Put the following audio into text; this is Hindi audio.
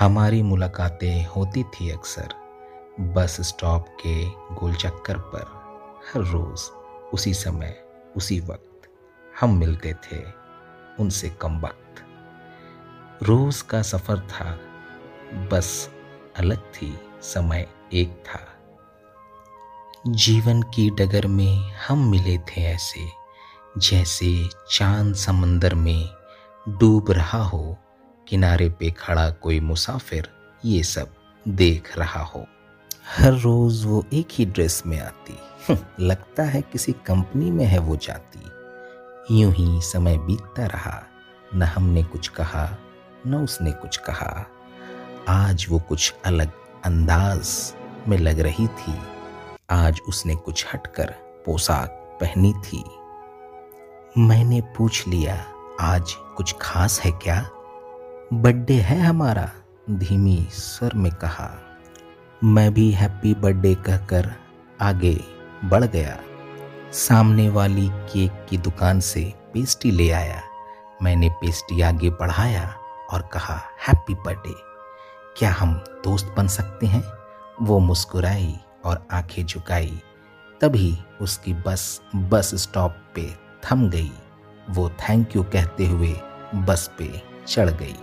हमारी मुलाकातें होती थी अक्सर, बस स्टॉप के गोल चक्कर पर। हर रोज़, उसी समय, उसी वक्त हम मिलते थे उनसे कम वक्त। रोज़ का सफ़र था, बस अलग थी, समय एक था। जीवन की डगर में हम मिले थे ऐसे, जैसे चाँद समंदर में डूब रहा हो किनारे पे खड़ा कोई मुसाफिर ये सब देख रहा हो। हर रोज वो एक ही ड्रेस में आती। हम्म, लगता है किसी कंपनी में है वो जाती। यूँ ही समय बीतता रहा। न हमने कुछ कहा न उसने कुछ कहा। आज वो कुछ अलग अंदाज में लग रही थी। आज उसने कुछ हटकर पोशाक पहनी थी। मैंने पूछ लिया आज कुछ खास है क्या? बर्थडे है हमारा, धीमी स्वर में कहा। मैं भी हैप्पी बर्थडे कहकर आगे बढ़ गया। सामने वाली केक की दुकान से पेस्ट्री ले आया। मैंने पेस्ट्री आगे बढ़ाया और कहा हैप्पी बर्थडे क्या हम दोस्त बन सकते हैं? वो मुस्कुराई और आँखें झुकाई। तभी उसकी बस बस स्टॉप पे थम गई। वो थैंक यू कहते हुए बस पे चढ़ गई।